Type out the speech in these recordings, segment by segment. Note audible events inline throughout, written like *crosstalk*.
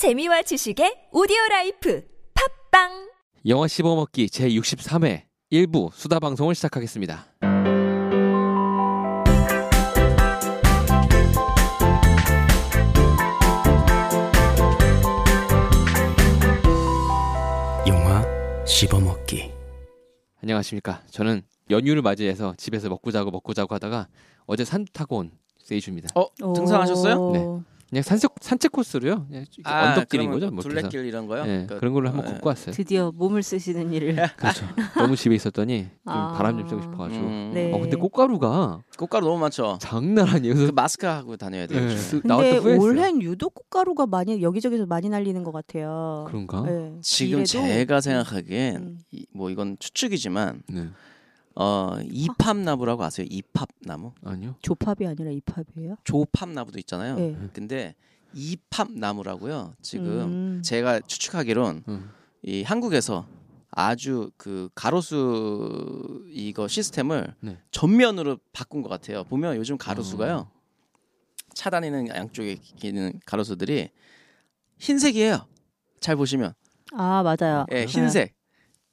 재미와 지식의 오디오 라이프 팟빵 영화 씹어먹기 제63회 1부 수다 방송을 시작하겠습니다. 영화 씹어먹기 안녕하십니까. 저는 연휴를 맞이해서 집에서 먹고 자고 먹고 자고 하다가 어제 산 타고 온 세이주입니다. 어 등산하셨어요? 네. 그냥 산책 산책 코스로요. 그냥 언덕길인 거죠. 뭐 그래서. 둘레길 이런 거요? 네, 그- 그런 걸로 한번 예. 걷고 왔어요. 드디어 몸을 쓰시는 일을 *laughs* 그렇죠. 너무 집에 있었더니 좀 아. 바람 좀 쐬고 싶어가지고. 음, 네. 어 근데 꽃가루가 꽃가루 너무 많죠. 장난 아니에요. 그 그래서 마스크 하고 다녀야 돼요. 네, 근데 후회했어요. 올해는 유독 꽃가루가 많이 여기저기서 많이 날리는 것 같아요. 그런가? 네. 지금 제가 생각하기엔 음. 이, 뭐 이건 추측이지만 네. 어 이팝나무라고 아세요? 이팝나무? 아니요. 조팝이 아니라 이팝이에요? 조팝나무도 있잖아요. 네. 근데 이팝나무라고요. 지금 음. 제가 추측하기론 음. 이 한국에서 아주 그 가로수 이거 시스템을 네. 전면으로 바꾼 것 같아요. 보면 요즘 가로수가요. 어. 차 다니는 양쪽에 있는 가로수들이 흰색이에요. 잘 보시면, 아 맞아요. 예, 흰색,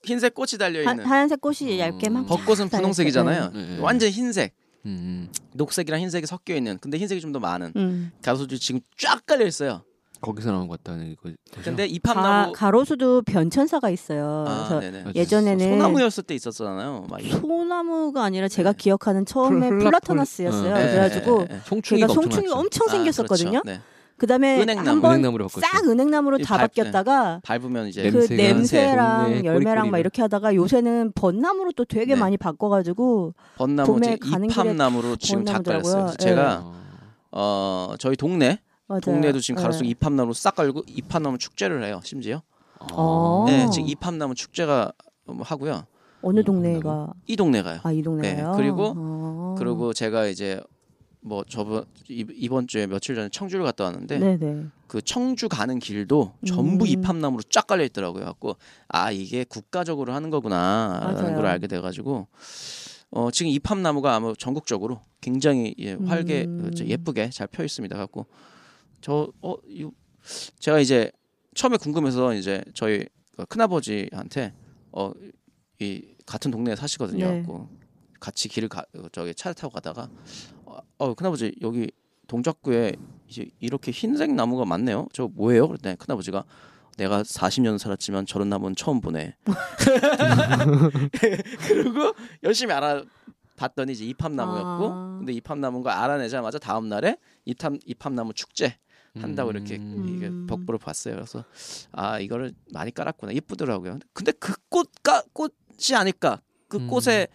흰색 꽃이 달려 하, 있는. 하 얀색 꽃이 얇게 막 벚꽃은 쫙 분홍색이잖아요. 네. 네. 완전 흰색, 음, 음. 녹색이랑 흰색이 섞여 있는. 근데 흰색이 좀 더 많은 음. 가로수들이 지금 쫙 깔려 있어요. 거기서 나온 것 같다는 거. 근데 가, 이팝나무 가 로수도 변천사가 있어요. 아, 그래서 네네. 예전에는 소나무였을 때 있었잖아요. 소나무가 아니라 제가 네. 기억하는 처음에 플- 플라토나스였어요. 어. 네, 그래가지고 네, 네, 네. 송충이가 엄청 송충이가 많죠. 엄청 아, 생겼었거든요. 그렇죠. 네. 그다음에 은행나무. 한번 은행나무로 바꿨죠. 싹 은행나무로 이다 발- 바뀌었다가 밟으면 이제 그 냄새가 냄새랑 동네 열매랑 막. 이렇게 하다가 요새는 벚나무로 또 되게 네. 많이 바꿔가지고 벚나무 봄에 이제 가는 길에 이팝나무로 지금 다 벚나무더라고요. 깔렸어요. 그래서 예. 제가 어. 어 저희 동네 맞아요. 동네도 지금 가로수 네. 이팝나무로 싹 깔고 이팝나무 축제를 해요. 심지어. 어. 네, 지금 이팝나무 축제가 뭐 하고요. 어느 동네가 이 동네 가요. 아 이 동네요. 네, 그리고- 어. 그리고 제가 이제 뭐 저번 이- 이번 주에 며칠 전에 청주를 갔다 왔는데 네네. 그 청주 가는 길도 전부 음. 이팝나무로 쫙 깔려 있더라고요. 갖고 아 이게 국가적으로 하는 거구나라는. 걸 알게 돼가지고 어 지금 이팝나무가 아마 전국적으로 굉장히 예, 활게 음. 그, 저 예쁘게 잘 펴 있습니다. 갖고 저어 이 제가 이제 처음에 궁금해서 이제 저희 그 큰아버지한테 어 이 같은 동네에 사시거든요. 네. 갖고 같이 길을 가 저기 차를 타고 가다가 어, 어 큰아버지 여기 동작구에 이제 이렇게 흰색 나무가 많네요. 저 뭐예요? 그랬더니 큰아버지가 내가 40년 살았지만 저런 나무는 처음 보네. *laughs* 그리고 열심히 알아봤더니 이제 이팝나무였고, 아. 근데 이팝나무인 걸 알아내자마자 다음 날에 이탑 이팝나무 축제 한다고 이렇게 음. 이게 음. 벽보를 봤어요. 그래서 아 이거를 많이 깔았구나. 이쁘더라고요. 근데 그 꽃가 꽃이 아닐까? 그 음. 꽃에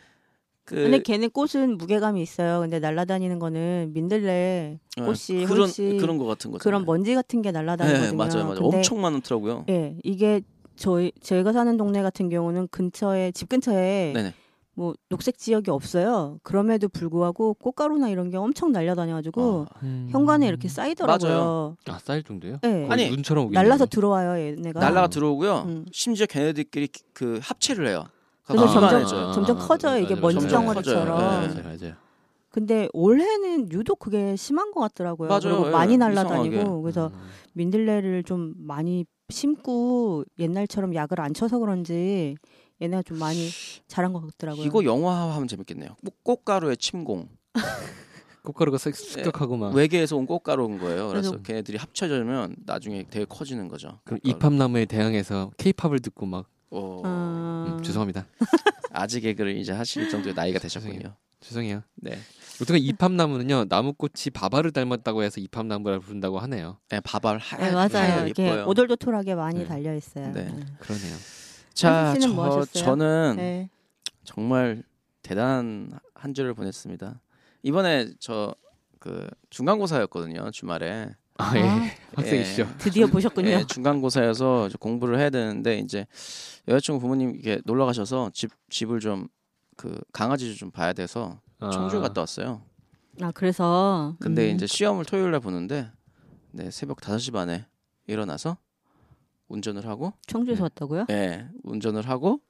그 근데 걔네 꽃은 무게감이 있어요. 근데 날아다니는 거는 민들레 어, 꽃이 그런 훨씬 그런 거 같은 거죠. 그런 먼지 같은 게 날아다니거든요. 네, 맞아요, 맞아요. 근데 엄청 많더라고요. 예, 이게 저희 저희가 사는 동네 같은 경우는 근처에 집 근처에 네네. 뭐 녹색 지역이 없어요. 그럼에도 불구하고 꽃가루나 이런 게 엄청 날려다녀가지고 아, 음. 현관에 이렇게 쌓이더라고요. 아, 쌓일 정도요? 예. 거의 아니, 눈처럼. 날라서 들어와요, 얘네가. 날라가 들어오고요. 음. 심지어 걔네들끼리 기- 그 합체를 해요. 그래서 아, 점점 이만해져요. 점점 커져요. 이게 먼지. 덩어리처럼. 네. 맞아요. 근데 올해는 유독 그게 심한 것 같더라고요. 맞아요. 그리고 예, 많이 이상하게. 날라다니고 그래서 음. 민들레를 좀 많이 심고 옛날처럼 약을 안 쳐서 그런지 얘네가 좀 많이 자란 것 같더라고요. 이거 영화하면 재밌겠네요. 꽃- 꽃가루의 침공. *laughs* 꽃가루가 쓱 습격하고 막. 외계에서 온 꽃가루인 거예요. 그래서 그래서- 걔네들이 합쳐지면 나중에 되게 커지는 거죠. 그럼 꽃가루. 이팝나무에 대항해서 케이팝을 듣고 막 어, 음, 음, 죄송합니다. 아직 개그를 이제 하실 정도의 나이가 되셨군요. 죄송해요. 네. 어떻게 이팝나무는요 나무꽃이 바바를 닮았다고 해서 이팝나무라 부른다고 하네요. 네, 바발 하, 네, 맞아요. 예뻐요. 오돌도돌하게 많이 네. 달려 있어요. 네. 네. 그러네요. 자, 저, 뭐? 저는 네. 정말 대단한 한 주를 보냈습니다. 이번에 저 그 중간고사였거든요 주말에. 아 예. 아, 학생이시죠. 드디어 보셨군요. 예, 중간고사여서 공부를 해야 되는데 이제 여자친구 부모님 이게 놀러 가셔서 집 집을 좀 그 강아지 좀 봐야 돼서 아. 청주 갔다 왔어요. 아 그래서 근데 음, 이제 시험을 토요일 날 보는데 네, 새벽 5시 반에 일어나서 운전을 하고 청주에서 네. 왔다고요? 예, 운전을 하고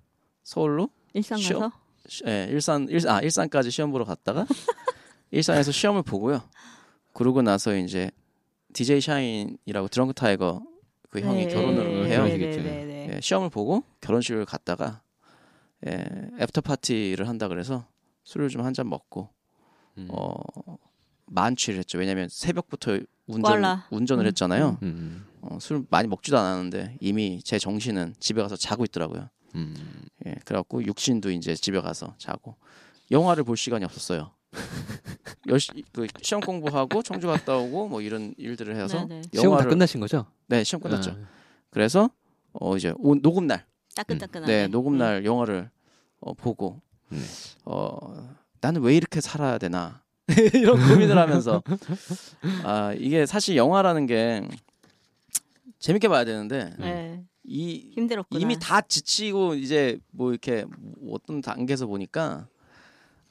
서울로 일산 시험? 가서 시- 예, 일산 일, 아, 일산까지 시험 보러 갔다가 *laughs* 일산에서 시험을 보고요. 그러고 나서 이제 DJ 샤인이라고 드렁크 타이거 그 형이 네, 결혼을 네, 해요. 네. 네, 네, 네. 예, 시험을 보고 결혼식을 갔다가 예, after party를 한다 그래서 술을 좀 한 잔 먹고 음. 어 만취를 했죠. 왜냐하면 새벽부터 운전 꽐라. 운전을 음, 했잖아요. 음. 어, 술 많이 먹지도 않았는데 이미 제 정신은 집에 가서 자고 있더라고요. 음. 예, 그래갖고 육신도 이제 집에 가서 자고 영화를 볼 시간이 없었어요. 열시 그 시험 공부하고 청주 갔다 오고 뭐 이런 일들을 해서 네, 네. 시험 다 영화를 끝나신 거죠? 네 시험 끝났죠. 아, 그래서 어 이제 오, 녹음 날, 따끈따끈하게. 네 녹음 음. 날 영화를 어, 보고 네. 어 나는 왜 이렇게 살아야 되나 *laughs* 이런 고민을 하면서 아 이게 사실 영화라는 게 재밌게 봐야 되는데 네. 이 힘들었구나. 이미 다 지치고 이제 뭐 이렇게 어떤 단계에서 보니까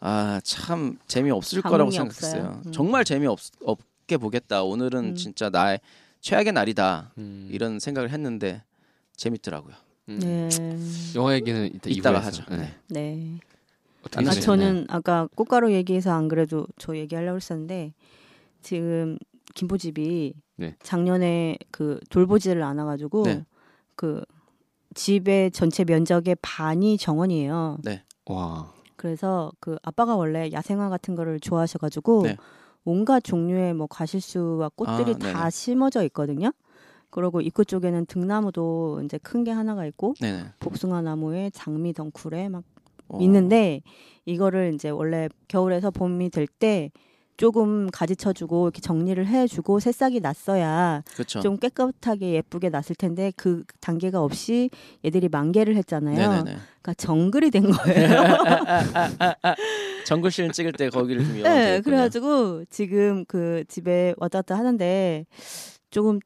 아 참 재미 없을 거라고 생각했어요. 음. 정말 재미 없 없게 보겠다. 오늘은 음. 진짜 나의 최악의 날이다. 음. 이런 생각을 했는데 재밌더라고요. 음. 네. 영화 얘기는 이따 이따가 이부에서. 하죠. 네. 네. 어떻게 아? 저는 아까 꽃가루 얘기해서 안 그래도 저 얘기하려고 했었는데 지금 김포집이 네. 작년에 그 돌보지를 않아가지고 네. 그 집의 전체 면적의 반이 정원이에요. 네. 와. 그래서 그 아빠가 원래 야생화 같은 거를 좋아하셔가지고 네. 온갖 종류의 뭐 가실수와 꽃들이 아, 다. 심어져 있거든요. 그리고 입구 쪽에는 등나무도 이제 큰 게 하나가 있고 네네. 복숭아 나무에 장미 덩쿨에 막 어, 있는데 이거를 이제 원래 겨울에서 봄이 될 때 조금 가지쳐주고 이렇게 정리를 해주고 새싹이 났어야 그렇죠. 좀 깨끗하게 예쁘게 났을 텐데 그 단계가 없이 얘들이 만개를 했잖아요. 네네네. 그러니까 정글이 된 거예요. *laughs* 정글 씬 찍을 때 거기를 좀 네. 그래가지고 지금 그 집에 왔다 갔다 하는데 조금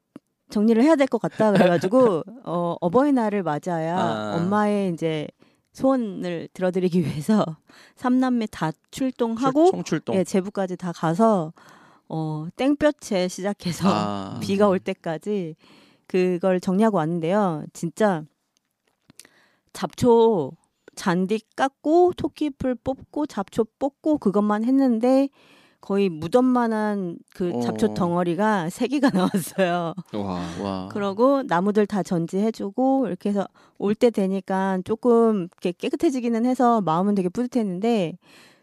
정리를 해야 될 것 같다 그래가지고 *laughs* 어, 어버이날을 맞아야 아. 엄마의 이제 소원을 들어드리기 위해서 *laughs* 삼남매 다 출- 출동하고 총출동. 예, 제부까지 다 가서 어, 땡볕에 시작해서 아. *laughs* 비가 올 때까지 그걸 정리하고 왔는데요. 진짜 잡초 잔디 깎고 토끼풀 뽑고 잡초 뽑고 그것만 했는데 거의 무덤만한 그 어. 잡초 덩어리가 *laughs* 세 개가 나왔어요. 와. 와. 그러고 나무들 다 전지해주고 이렇게 해서 올 때 되니까 조금 이렇게 깨끗해지기는 해서 마음은 되게 뿌듯했는데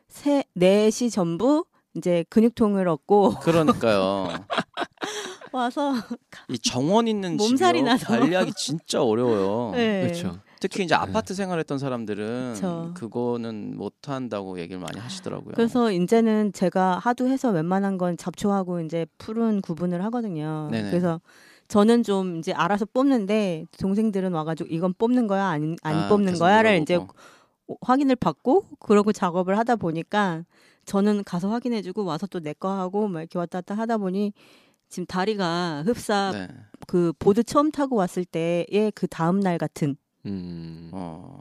세 넷이 전부 이제 근육통을 얻고 *laughs* 그러니까요. 와서 이 정원 있는 몸살이 집이요 나서. 관리하기 진짜 어려워요. 네. 그렇죠. 특히 이제 아파트 생활했던 사람들은 그쵸. 그거는 못 한다고 얘기를 많이 하시더라고요. 그래서 이제는 제가 하도 해서 웬만한 건 잡초하고 이제 풀은 구분을 하거든요. 네네. 그래서 저는 좀 이제 알아서 뽑는데 동생들은 와가지고 이건 뽑는 거야 안, 안 아, 뽑는 거야를 이제. 확인을 받고 그러고 작업을 하다 보니까 저는 가서 확인해주고 와서 또 내 거 하고 막 이렇게 왔다 갔다 하다 보니 지금 다리가 흡사 네. 그 보드 처음 타고 왔을 때의 그 다음 날 같은 음. 어.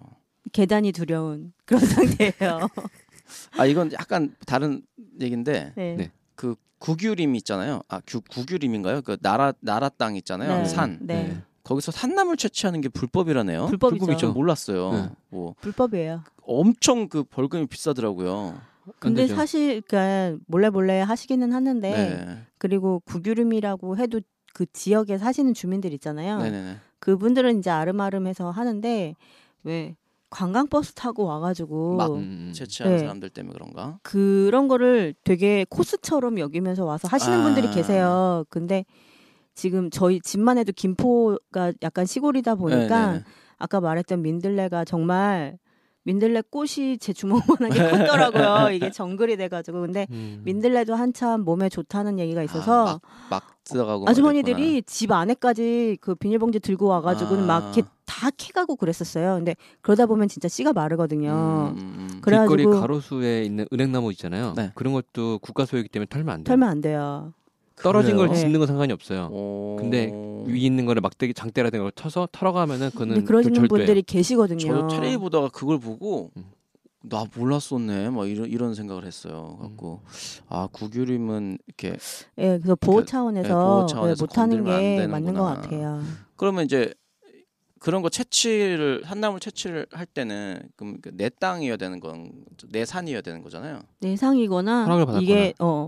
계단이 두려운 그런 상태예요. *laughs* 아 이건 약간 다른 얘기인데 네. 네. 그 구규림 있잖아요. 아 구, 구규림인가요? 그 나라 나라 땅 있잖아요. 네. 산 네. 거기서 산나물 채취하는 게 불법이라네요. 불법이죠. 불법이죠. 몰랐어요. 네. 뭐 불법이에요. 엄청 그 벌금이 비싸더라고요. 근데 되죠. 사실 그러니까 몰래 몰래 하시기는 하는데 네. 그리고 구규름이라고 해도 그 지역에 사시는 주민들 있잖아요. 네네네. 그분들은 이제 아름아름해서 하는데 왜 관광버스 타고 와가지고 막 음. 채취하는 네. 사람들 때문에 그런가? 그런 거를 되게 코스처럼 여기면서 와서 하시는 아. 분들이 계세요. 근데 지금 저희 집만 해도 김포가 약간 시골이다 보니까 네네네. 아까 말했던 민들레가 정말 민들레 꽃이 제 주먹만하게 컸더라고요. *laughs* 이게 정글이 돼가지고 근데 음. 민들레도 한참 몸에 좋다는 얘기가 아, 있어서 막, 막 들어가고 아, 주머니들이집 안에까지 그 비닐봉지 들고 와가지고는 아. 막 이렇게 다 캐가고 그랬었어요. 근데 그러다 보면 진짜 씨가 마르거든요. 음, 음. 그래가지고 길거리 가로수에 있는 은행나무 있잖아요. 네. 그런 것도 국가 소유이기 때문에 털면 안 돼요. 털면 안 돼요. 떨어진 걸 그래요? 짓는 건 상관이 없어요. 오. 근데 위에 있는 거를 막대기 장대라든가 걸 쳐서 털어가면은 근데 그러시는 절도예요. 분들이 계시거든요. 저도 텔레비 보다가 그걸 보고 음. 나 몰랐었네. 막 이런 이런 생각을 했어요. 갖고 아 구규림은 이렇게 예, 그래서 보호 그- 차원에서, 차원에서 예, 못하는 게 맞는 것. 같아요. 그러면 이제 그런 거 채취를 한나물 채취를 할 때는 그럼 그내 땅이어야 되는 건 내 산이어야 되는 거잖아요. 허락을 받았거나. 이게 어,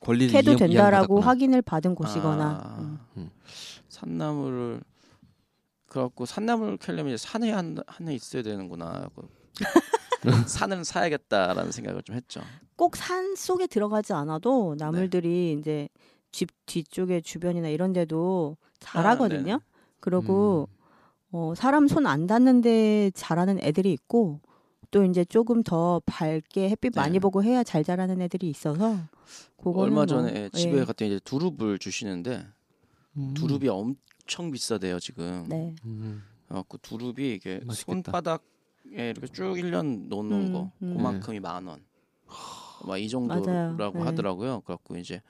권리를 캐도 된다라고. 확인을 받은 곳이거나 아, 음. 산나물을 그래갖고 산나물 캐려면 이제 산에 한, 한해 있어야 되는구나. 하고 *laughs* 산을 사야겠다라는 생각을 좀 했죠. 꼭 산 속에 들어가지 않아도 나물들이 이제 집 뒤쪽에 주변이나 이런 데도 자라거든요. 아, 그리고 음. 어, 사람 손 안 닿는데 자라는 애들이 있고 또 이제 조금 더 밝게 햇빛 많이 네. 보고 해야 잘 자라는 애들이 있어서 얼마 뭐, 전에 집에 예. 갔더니 이제 두릅을 주시는데 음. 두릅이 엄청 비싸대요 지금. 네. 음. 그래갖고 두릅이 이게 맛있겠다. 손바닥에 이렇게 쭉 1년 놓는 음, 거 음. 그만큼이 만 원. 막이 맞아요. 정도라고 네. 하더라고요. 그래갖고 이제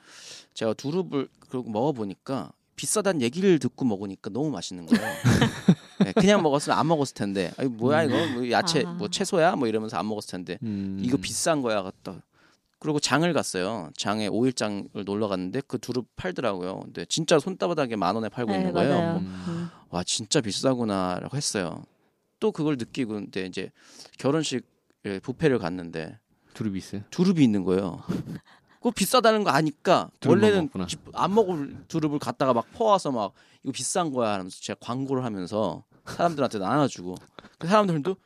제가 두릅을 그리고 먹어보니까 비싸다는 얘기를 듣고 먹으니까 너무 맛있는 거예요. *laughs* 네, 그냥 먹었으면 안 먹었을 텐데, 아니 뭐야 이거 뭐 야채 아. 뭐 채소야 뭐 이러면서 안 먹었을 텐데 음. 이거 비싼 거야 같다. 그리고 장을 갔어요. 장에 5일장을 놀러 갔는데 그 두릅 팔더라고요. 근데 진짜 손바닥에 만 원에 팔고 네, 있는 거예요. 맞아요. 음. 음. 와 진짜 비싸구나라고 했어요. 또 그걸 느끼고 근데 이제 결혼식 에 뷔페를 갔는데 두릅이 있어요. 두릅이 있는 거예요. 그거 비싸다는 거 아니까 원래는 안 먹을 두릅을 갖다가 막 퍼와서 막 이거 비싼 거야 하면서 제가 광고를 하면서 사람들한테 나눠주고. 그 사람들도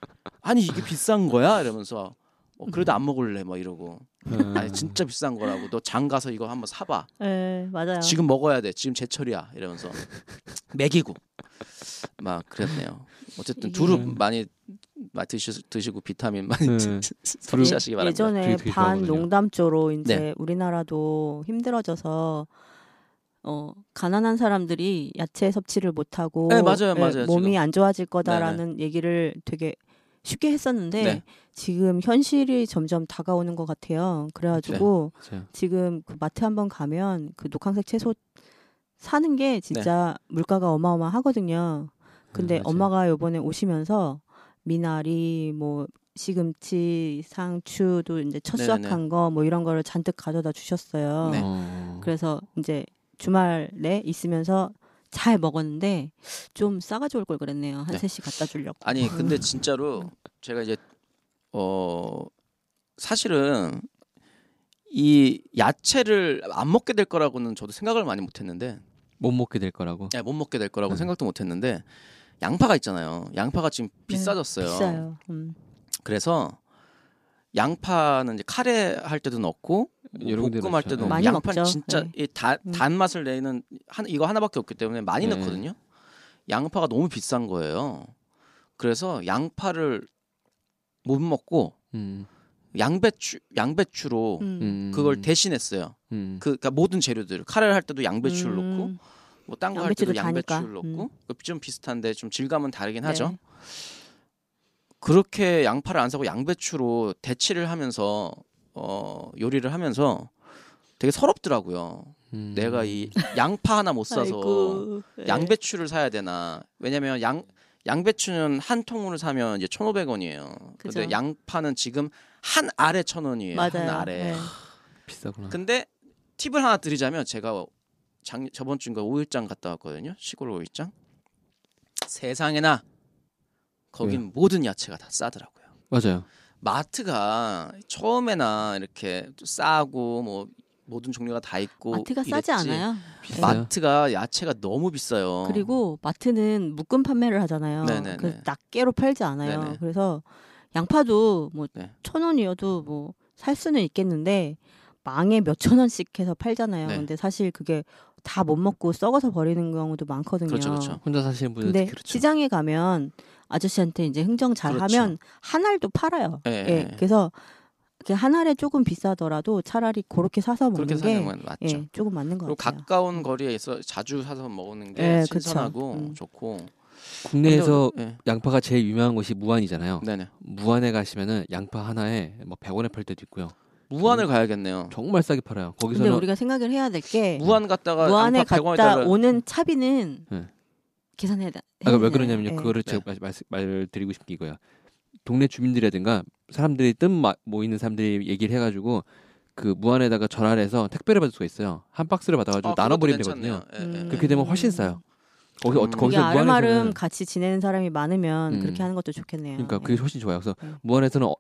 아니 이게 비싼 거야? 이러면서 어, 그래도 안 먹을래? 막 이러고. 음. 아니 진짜 비싼 거라고. 너 장 가서 이거 한번 사봐. 네, 맞아요. 지금 먹어야 돼. 지금 제철이야. 이러면서 먹이고. 막 그랬네요. 어쨌든 이게- 두릅 많이 많이 드시, 드시고 비타민 많이 네. 섭취하시기 바랍니다. 예전에 되게 되게 반 좋아하거든요. 농담조로 이제 네. 우리나라도 힘들어져서 어 가난한 사람들이 야채 섭취를 못 하고 네, 맞아요, 맞아요, 몸이 지금. 안 좋아질 거다라는 얘기를 되게 쉽게 했었는데 네. 지금 현실이 점점 다가오는 것 같아요. 그래가지고 맞아요. 지금 그 마트 한번 가면 그 녹황색 채소 사는 게 진짜 물가가 어마어마하거든요. 근데 네, 맞아요. 엄마가 요번에 오시면서 미나리 뭐 시금치, 상추도 이제 첫. 수확한 거 뭐 이런 거를 잔뜩 가져다 주셨어요. 네. 어. 그래서 이제 주말에 있으면서 잘 먹었는데 좀 싸가지 올걸 그랬네요. 한 네. 셋씩 갖다 주려고. 아니 근데 진짜로 제가 이제 어 사실은 이 야채를 안 먹게 될 거라고는 저도 생각을 많이 못했는데 못 먹게 될 거라고. 야, 못 먹게 될 거라고 네. 생각도 못했는데 양파가 있잖아요. 양파가 지금 비싸졌어요. 네, 비싸요. 음. 그래서 양파는 이제 카레 할 때도 넣고 군데 볶음 할. 때도 네. 많이 양파 먹죠. 진짜 네. 이 단, 음. 단맛을 내는 한 이거 하나밖에 없기 때문에 많이 네. 넣거든요. 양파가 너무 비싼 거예요. 그래서 양파를 못 먹고 음. 양배추 양배추로 음. 음. 그걸 대신했어요. 음. 그 그러니까 모든 재료들 카레를 할 때도 양배추를 음. 넣고 뭐 딴 거 할 때도 양배추도 다니까. 양배추를 넣고 그좀 비슷한데 좀 질감은 다르긴 네. 하죠. 그렇게 양파를 안 사고 양배추로 대치를 하면서 어 요리를 하면서 되게 서럽더라고요. 음. 내가 이 양파 하나 못 사서 아이고, 네. 양배추를 사야 되나? 왜냐면 양 양배추는 한 통으로 사면 이제 1,500원이에요. 근데 그죠. 양파는 지금 한 알에 1,000원이에요. 한 맞아요. 알에. 네. 비싸구나. 근데 팁을 하나 드리자면 제가 작, 저번 주인가 5일장 갔다 왔거든요. 시골 5일장. 세상에나 거긴 모든 야채가 다 싸더라고요. 맞아요. 마트가 처음에나 이렇게 싸고 뭐 모든 종류가 다 있고 마트가 싸지 이랬지. 않아요. 비싸요. 마트가 야채가 너무 비싸요. 그리고 마트는 묶음 판매를 하잖아요. 네네네. 그 낱개로 팔지 않아요. 네네. 그래서 양파도 뭐 네. 천 원이어도 뭐 살 수는 있겠는데 망에 몇천 원씩 해서 팔잖아요. 네. 근데 사실 그게 다 못 먹고 썩어서 버리는 경우도 많거든요. 그렇죠, 그렇죠. 혼자 사시는 분들 근데 그렇죠. 시장에 가면 아저씨한테 이제 흥정 잘 그렇죠. 하면 한 알도 팔아요. 예, 예. 예. 그래서 한 알에 조금 비싸더라도 차라리 그렇게 사서 먹는 그렇게 게 맞죠. 예, 조금 맞는 것 그리고 같아요. 가까운 거리에서 자주 사서 먹는 게 예, 그쵸. 신선하고 음. 좋고. 국내에서 근데, 양파가 제일 유명한 곳이 무안이잖아요. 예. 네네. 무안에 가시면은 양파 하나에 뭐 100원에 팔 때도 있고요. 무안을 가야겠네요. 정말 싸게 팔아요. 근데 거기서는 우리가 생각을 해야 될 게 무안 갔다가 100원에 갔다. 오는 차비는 네. 계산해야 돼. 아, 왜 해야 그러냐면요. 돼요. 그거를 네. 제가 말, 말, 말 드리고 싶은 게 이거예요. 동네 주민들이라든가 사람들이 뜸 마- 모이는 사람들이 얘기를 해가지고 그 무안에다가 전화를 해서 택배를 받을 수가 있어요. 한 박스를 받아가지고 아, 나눠버리면 되거든요. 음. 그렇게 되면 훨씬 싸요. 거기 어, 음. 이게 거기서 아름아름 같이 지내는 사람이 많으면 음. 그렇게 하는 것도 좋겠네요. 그러니까 예. 그게 훨씬 좋아요. 그래서 네. 무안에서는 어,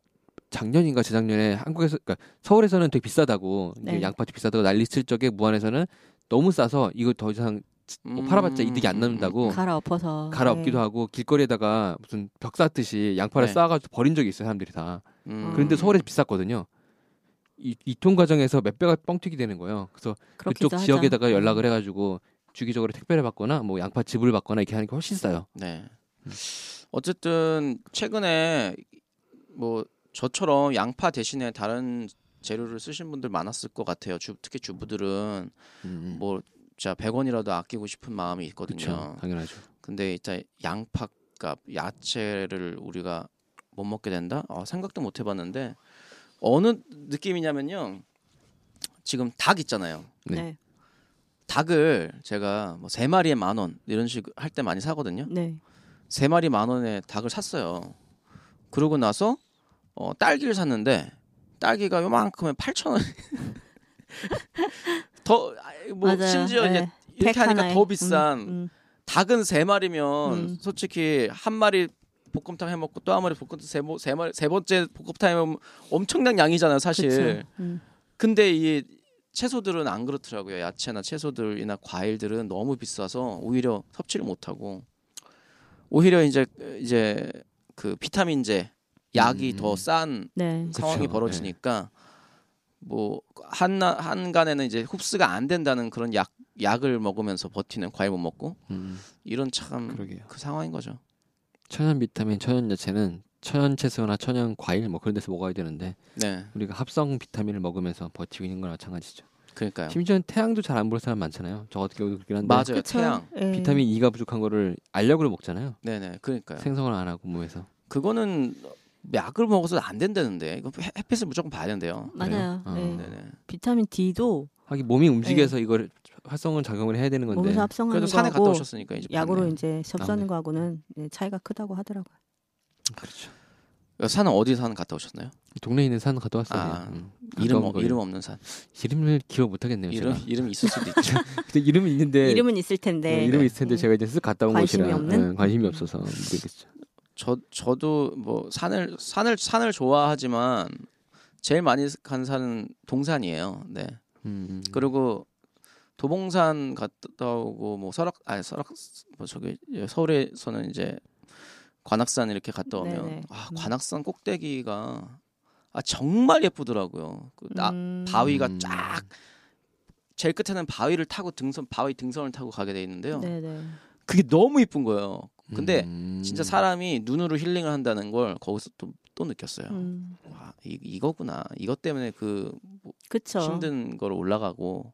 작년인가 재작년에 한국에서 그러니까 서울에서는 되게 비싸다고 네. 양파도 비싸다고 난리 칠 적에 무안에서는 너무 싸서 이거 더 이상 뭐 음, 팔아봤자 이득이 안 음, 남는다고 갈아엎어서 갈아엎기도 네. 하고 길거리에다가 무슨 벽 쌓듯이 양파를 네. 쌓아가지고 버린 적이 있어요 사람들이 다. 음. 그런데 서울에서 비쌌거든요. 이 이통 과정에서 몇 배가 뻥튀기 되는 거예요. 그래서 그쪽. 지역에다가 음. 연락을 해가지고 주기적으로 택배를 받거나 뭐 양파 즙을 받거나 이렇게 하는 게 훨씬 싸요. 네. 어쨌든 최근에 뭐 저처럼 양파 대신에 다른 재료를 쓰신 분들 많았을 것 같아요. 주, 특히 주부들은 음. 뭐 진짜 100원이라도 아끼고 싶은 마음이 있거든요. 그렇죠. 당연하죠. 근데 진짜 양파값, 야채를 우리가 못 먹게 된다? 아, 생각도 못 해봤는데 어느 느낌이냐면요. 지금 닭 있잖아요. 네. 네. 닭을 제가 뭐 세 마리에 만 원 이런 식 할 때 많이 사거든요. 네. 세 마리 만 원에 닭을 샀어요. 그러고 나서 어, 딸기를 샀는데 딸기가 요만큼에 8천 원. 더뭐. 심지어 네. 이제 이렇게 팩 하니까 하나에. 더 비싼 음, 음. 닭은 세 마리면 음. 솔직히 한 마리 볶음탕 해 먹고 또 한 마리 볶음탕 세, 모- 세 마리 세 번째 볶음탕 해 먹으면 엄청난 양이잖아요, 사실. 음. 근데 이 채소들은 안 그렇더라고요. 야채나 채소들이나 과일들은 너무 비싸서 오히려 섭취를 못 하고 오히려 이제 이제 그 비타민제 약이 음. 더싼 네. 상황이. 벌어지니까 뭐한 한간에는 이제 흡수가 안 된다는 그런 약 약을 먹으면서 버티는 과일 못 먹고 음. 이런 참 그. 상황인 거죠. 천연 비타민, 천연 야채는 천연 채소나 천연 과일 뭐 그런 데서 먹어야 되는데 네, 우리가 합성 비타민을 먹으면서 버티고 있는 거나 마찬가지죠. 그러니까요. 심지어 는 태양도 잘안볼 사람 많잖아요. 저 같은 경우도 그렇긴 한데 맞아요, 그쵸. 태양. 예. 비타민 E가 부족한 거를 알약으로 먹잖아요. 네네, 그러니까요. 생성을 안 하고 몸에서. 그거는 약을 먹어서 안 된다는데 이거 해- 햇빛을 무조건 봐야 된대요. 맞아요. 네. 어. 네 네. 비타민 D도 하긴 몸이 움직여서 이걸 활성을 작용을 해야 되는 건데. 몸에서 합성하는 그래도 산에 갔다 오셨으니까 이제 약으로 봤네요. 이제 접수하는 아, 네. 거하고는 네, 차이가 크다고 하더라고요. 그렇죠. 산은 어디 산 갔다 오셨나요? 동네에 있는 산 갔다 왔어요. 아, 음. 이름 어. 이름 없는 산. 이름을 기억 못 하겠네요. 이름 제가. 이름 있을 수도 있죠. *laughs* 근데 이름은 있는데 이름은 있을 텐데 네, 이름이 있을 텐데 음. 제가 이제 쓱 갔다 온 관심이 곳이라 없는? 네, 관심이 없어서 모르겠죠. 저 저도 뭐 산을 산을 산을 좋아하지만 제일 많이 간 산은 동산이에요. 네. 음. 그리고 도봉산 갔다 오고 뭐 설악 아 설악 뭐 저기 서울에서는 이제 관악산 이렇게 갔다 오면 네네. 아 음. 관악산 꼭대기가 아 정말 예쁘더라고요. 그 나, 음. 바위가 음. 쫙 제일 끝에는 바위를 타고 등선 바위 등선을 타고 가게 돼 있는데요. 네네. 그게 너무 이쁜 거예요. 근데 음. 진짜 사람이 눈으로 힐링을 한다는 걸 거기서 또, 또 느꼈어요. 음. 와, 이, 이거구나. 이것 때문에 그 그쵸. 힘든 걸 올라가고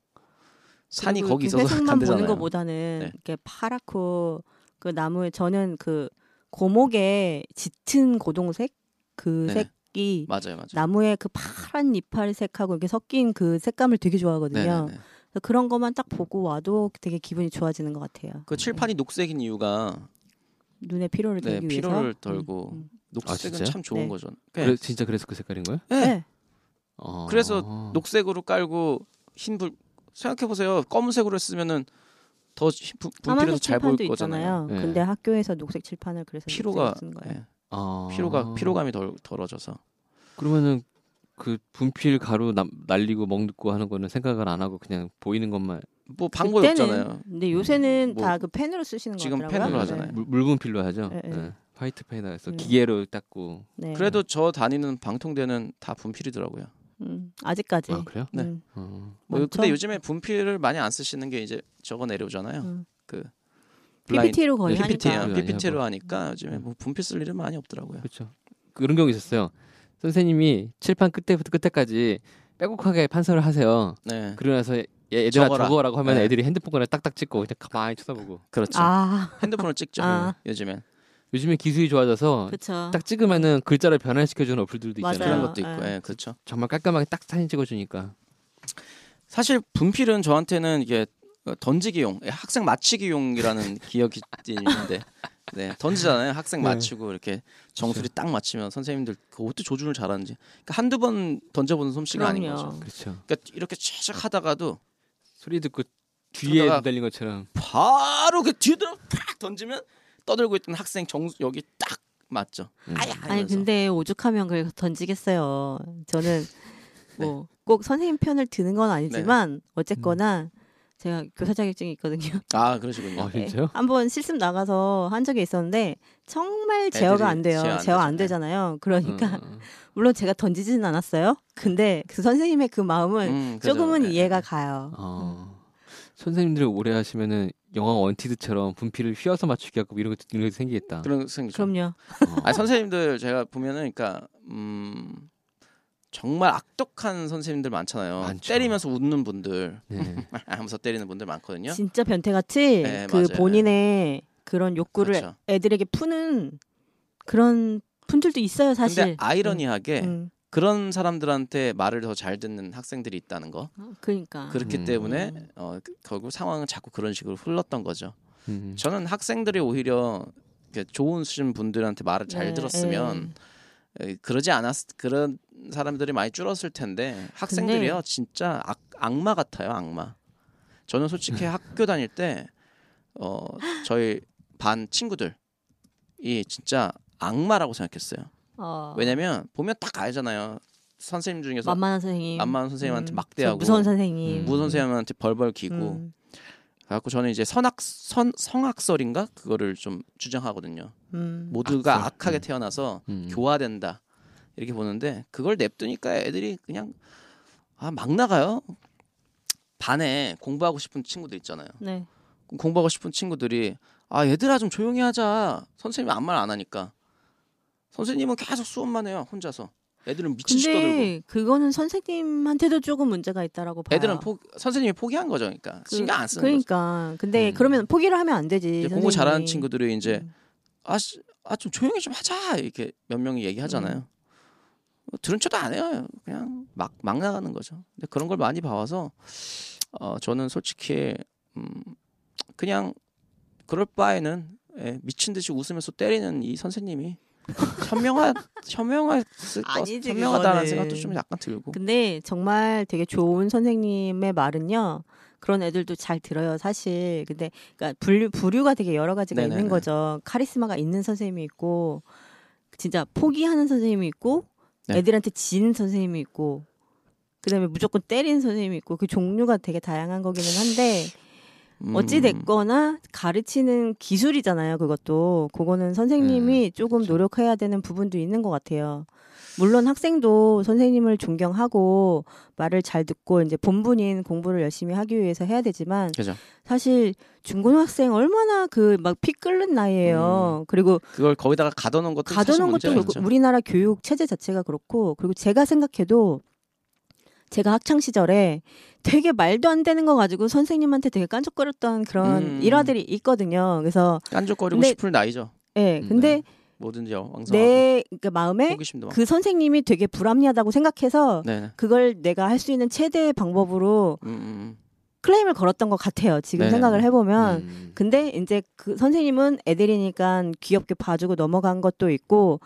산이 거기 있어서 회색만 간대잖아요. 보는 것보다는 네. 이렇게 파랗고 그 나무에 저는 그 고목의 짙은 고동색 그 네. 색이 맞아요, 맞아요. 나무의 그 파란 이파리색하고 이렇게 섞인 그 색감을 되게 좋아하거든요. 네네네. 그래서 그런 것만 딱 보고 와도 되게 기분이 좋아지는 것 같아요. 그 칠판이 녹색인 이유가 눈에 피로를 네, 덜기 피로를 위해서. 덜고 음, 음. 녹색은 진짜요? 참 좋은 네. 거죠. 그래, 진짜 그래서 그 색깔인 거예요? 네. 네. 어. 그래서 녹색으로 깔고 흰불 생각해 보세요. 검은색으로 했으면은 더 흰- 부- 분필에서 까만색 잘 보일 거잖아요. 네. 근데 학교에서 녹색 칠판을 그래서 피로가 쓰는 거예요. 예, 어. 피로가 피로감이 덜 덜어져서 그러면은 그 분필 가루 남, 날리고 먹고 하는 거는 생각을 안 하고 그냥 보이는 것만 뭐 방법이 그때는 없잖아요. 근데 요새는 뭐 다그 펜으로 쓰시는 거 지금 같더라고요. 펜으로 네. 하잖아요. 물, 묽은필로 하죠. 네, 네. 네. 화이트 펜에서 음. 기계로 닦고. 네. 그래도 저 다니는 방통대는 다 분필이더라고요. 음, 아직까지. 아 그래요? 네. 음, 어. 뭐 많죠? 근데 요즘에 분필을 많이 안 쓰시는 게 이제 저거 내려오잖아요. 음. 그 블라인- PPT로 거의 네, PPT, 하니까. PPT로. 하니까 요즘에 뭐 분필 쓸 일은 많이 없더라고요. 그렇죠. 그런 경우 있었어요. 선생님이 칠판 끝에부터 끝에까지 빼곡하게 판서를 하세요. 네, 그러고 나서 얘- 얘들아 적어라. 적어라고 하면 네. 애들이 핸드폰 거를 딱딱 찍고 그냥 가만히 쳐다보고. 그렇죠. 아, 핸드폰을 찍죠. 아. 요즘엔 요즘에 기술이 좋아져서 그렇죠. 딱 찍으면은 글자를 변환시켜주는 어플들도 맞아요. 있잖아요. 그런 것도 있고, 네. 예, 그렇죠. 정말 깔끔하게 딱 사진 찍어주니까. 사실 분필은 저한테는 이게 던지기용, 예, 학생 맞히기용이라는 *laughs* 기억이 있는데, 네 던지잖아요. 학생 네. 맞히고 이렇게 정수리 딱 맞히면 선생님들 그것도 조준을 잘하는지 그러니까 한두 번 던져보는 솜씨가 아닌 그럼요. 거죠. 그렇죠. 그러니까 이렇게 쫙 하다가도 소리 듣고 뒤에 매달린 것처럼. 바로 그 뒤로 팍 던지면 떠들고 있던 학생 정수 여기 딱 맞죠. 음. 아야. 아니. 근데 오죽하면 그걸 던지겠어요. 저는 *laughs* 네. 뭐꼭 선생님 편을 드는 건 아니지만 어쨌거나 제가 교사 자격증이 있거든요. *laughs* 아 그러시군요. 아, 진짜요? 한번 실습 나가서 한 적이 있었는데 정말 제어가 안 돼요. 제어 안 제어 안. 네. 되잖아요. 그러니까 음, *laughs* 물론 제가 던지지는 않았어요. 근데 그 선생님의 그 마음은 음, 그죠. 조금은 예, 이해가 예. 가요. 어. 선생님들 오래 하시면은 영화 원티드처럼 분필을 휘어서 맞추기 하고 이런 거 이런 게 생기겠다. 그런 생기죠. 그럼요. 어. 아 선생님들 제가 보면은 그러니까 음 정말 악독한 선생님들 많잖아요. 많죠. 때리면서 웃는 분들, 네. *laughs* 하면서 때리는 분들 많거든요. 진짜 변태같이 네, 그 맞아요. 본인의 그런 욕구를 그렇죠. 애들에게 푸는 그런 분들도 있어요, 사실. 근데 아이러니하게 음, 그런 사람들한테 말을 더 잘 듣는 학생들이 있다는 거. 음. 그러니까. 그렇기 음. 때문에 어, 그- 결국 상황은 자꾸 그런 식으로 흘렀던 거죠. 음. 저는 학생들이 오히려 이렇게 좋으신 분들한테 말을 잘 네, 들었으면 에, 그러지 않았 그런 사람들이 많이 줄었을 텐데 학생들이요 진짜 악, 악마 같아요 악마. 저는 솔직히 학교 다닐 때 어, 저희 반 친구들이 진짜 악마라고 생각했어요. 어, 왜냐면 보면 딱 알잖아요. 선생님 중에서 만만한 선생님. 만만한 선생님한테 음, 막대하고 저 무서운 선생님. 무 선생님한테 벌벌 기고 음, 그래갖고 저는 이제 선악 선 성악설인가 그거를 좀 주장하거든요. 음. 모두가 악설. 악하게 음. 태어나서 음. 교화된다 이렇게 보는데 그걸 냅두니까 애들이 그냥 아 막 나가요. 반에 공부하고 싶은 친구들 있잖아요. 네. 공부하고 싶은 친구들이 아 얘들아 좀 조용히 하자. 선생님이 아무 말 안 하니까 선생님은 계속 수업만 해요 혼자서. 애들은 미친 떠들고. 근데 그거는 선생님한테도 조금 문제가 있다라고 봐요. 애들은 포, 선생님이 포기한 거죠. 그러니까 그- 신경 안 쓰는 거죠. 그러니까. 근데 음. 그러면 포기를 하면 안 되지. 공부 잘하는. 친구들이 이제 음. 아좀 조용히 좀 하자 이렇게 몇 명이 얘기하잖아요. 음. 뭐 들은 척도 안 해요. 그냥 막 막 나가는 거죠. 근데 그런 걸 많이 봐와서 어 저는 솔직히 음 그냥 그럴 바에는 예, 미친 듯이 웃으면서 때리는 이 선생님이 현명하 현명할 아니지, 현명하다는 그거는. 생각도 좀 약간 들고. 근데 정말 되게 좋은 선생님의 말은요. 그런 애들도 잘 들어요, 사실. 근데 그러니까 분류 부류가 되게 여러 가지가 네네네. 있는 거죠. 카리스마가 있는 선생님이 있고 진짜 포기하는 선생님이 있고 네. 애들한테 지는 선생님이 있고 그다음에 무조건 때리는 선생님이 있고 그 종류가 되게 다양한 거기는 한데 음, 어찌 됐거나 가르치는 기술이잖아요. 그것도 그거는 선생님이 조금 노력해야 되는 부분도 있는 것 같아요. 물론 학생도 선생님을 존경하고 말을 잘 듣고 이제 본분인 공부를 열심히 하기 위해서 해야 되지만 그죠. 사실 중고등학생 얼마나 그 막 피 끓는 나이예요. 그리고 그걸 거기다가 가둬놓은 것도 가둬놓은 것도 그렇고. 우리나라 교육 체제 자체가 그렇고 그리고 제가 생각해도 제가 학창 시절에 되게 말도 안 되는 거 가지고 선생님한테 되게 깐족거렸던 그런 음. 일화들이 있거든요. 그래서 깐족거리고 근데- 싶을 나이죠. 예, 음, 근데 뭐든지 왕성하고 내 그러니까 마음에. 그 선생님이 되게 불합리하다고 생각해서 네. 그걸 내가 할 수 있는 최대의 방법으로 음, 음, 클레임을 걸었던 것 같아요. 지금 네네네. 생각을 해보면. 음. 근데 이제 그 선생님은 애들이니까 귀엽게 봐주고 넘어간 것도 있고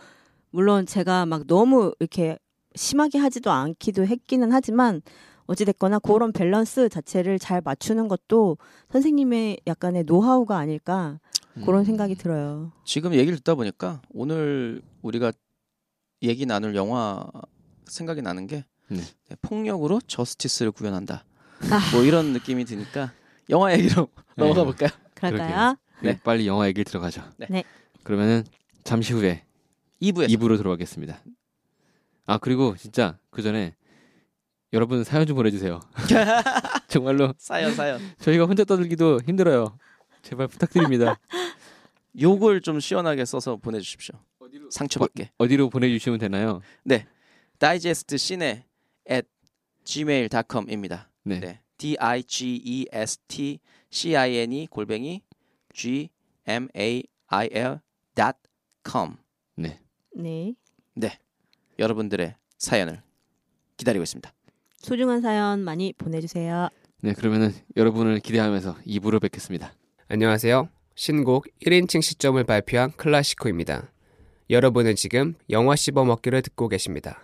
물론 제가 막 너무 이렇게 심하게 하지도 않기도 했기는 하지만 어찌됐거나 그런 밸런스 자체를 잘 맞추는 것도 선생님의 약간의 노하우가 아닐까 그런 음. 생각이 들어요. 지금 얘기를 듣다 보니까 오늘 우리가 얘기 나눌 영화 생각이 나는 게 네. 네, 폭력으로 저스티스를 구현한다. 아. 뭐 이런 느낌이 드니까 영화 얘기로 네. 넘어가 볼까요? 그럴까요? 네. 네. 빨리 영화 얘기 들어가죠. 네. 네. 그러면은 잠시 후에 2부에서 2부로 들어가겠습니다. 아 그리고 진짜 그 전에 여러분 사연 좀 보내주세요. *laughs* 정말로 사연 사연 저희가 혼자 떠들기도 힘들어요. 제발 부탁드립니다. *laughs* 욕을 좀 시원하게 써서 보내주십시오. 상처받게. 어디로 보내주시면 되나요? 다이제스트 시네 at gmail.com입니다. 네. 네. D I G E S T C I N E 골뱅이 G M A I L dot com 네. 네. 여러분들의 사연을 기다리고 있습니다. 소중한 사연 많이 보내주세요. 네, 그러면은 여러분을 기대하면서 2부로 뵙겠습니다. 안녕하세요. 신곡 1인칭 시점을 발표한 클라시코입니다. 여러분은 지금 영화 씹어먹기를 듣고 계십니다.